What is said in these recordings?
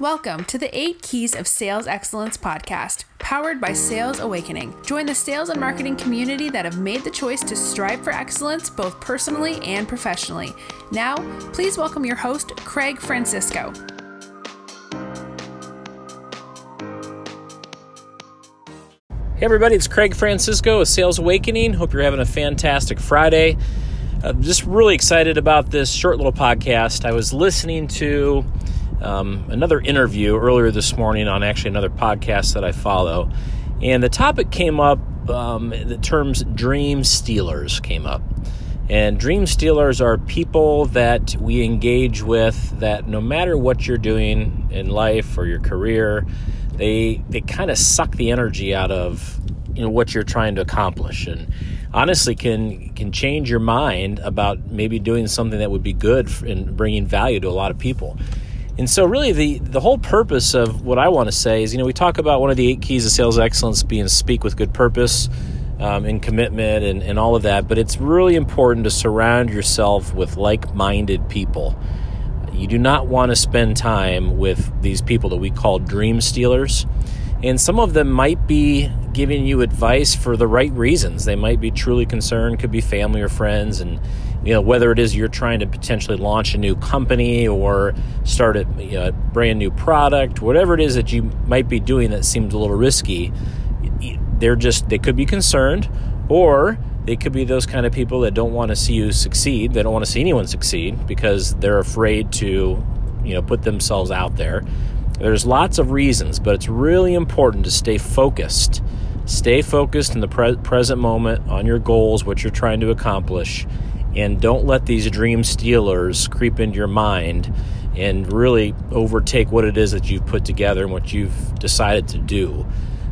Welcome to the 8 Keys of Sales Excellence podcast, powered by Sales Awakening. Join the sales and marketing community that have made the choice to strive for excellence both personally and professionally. Now, please welcome your host, Craig Francisco. Hey, everybody, it's Craig Francisco of Sales Awakening. Hope you're having a fantastic Friday. I'm just really excited about this short little podcast. I was listening to um, another interview earlier this morning on actually another podcast that I follow, and the topic came up. Um, the terms dream stealers came up. And dream stealers are people that we engage with that no matter what you're doing in life or your career, they they kind of suck the energy out of you know what you're trying to accomplish and honestly can can change your mind about maybe doing something that would be good and bringing value to a lot of people. And so, really, the, the whole purpose of what I want to say is you know, we talk about one of the eight keys of sales excellence being speak with good purpose um, and commitment and, and all of that, but it's really important to surround yourself with like minded people. You do not want to spend time with these people that we call dream stealers. And some of them might be giving you advice for the right reasons. They might be truly concerned, could be family or friends, and you know whether it is you're trying to potentially launch a new company or start a, you know, brand new product, whatever it is that you might be doing that seems a little risky. They're just they could be concerned, or they could be those kind of people that don't want to see you succeed. They don't want to see anyone succeed because they're afraid to, you know, put themselves out there. There's lots of reasons, but it's really important to stay focused. Stay focused in the pre- present moment on your goals, what you're trying to accomplish, and don't let these dream stealers creep into your mind and really overtake what it is that you've put together and what you've decided to do.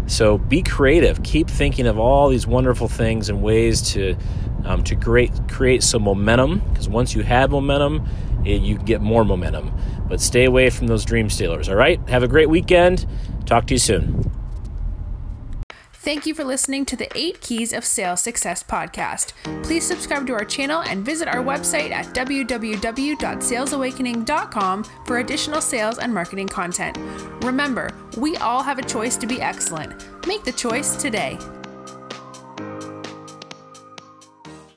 So be creative. Keep thinking of all these wonderful things and ways to um, to create create some momentum. Because once you have momentum, it, you get more momentum. But stay away from those dream stealers. All right. Have a great weekend. Talk to you soon. Thank you for listening to the 8 Keys of Sales Success podcast. Please subscribe to our channel and visit our website at www.salesawakening.com for additional sales and marketing content. Remember, we all have a choice to be excellent. Make the choice today.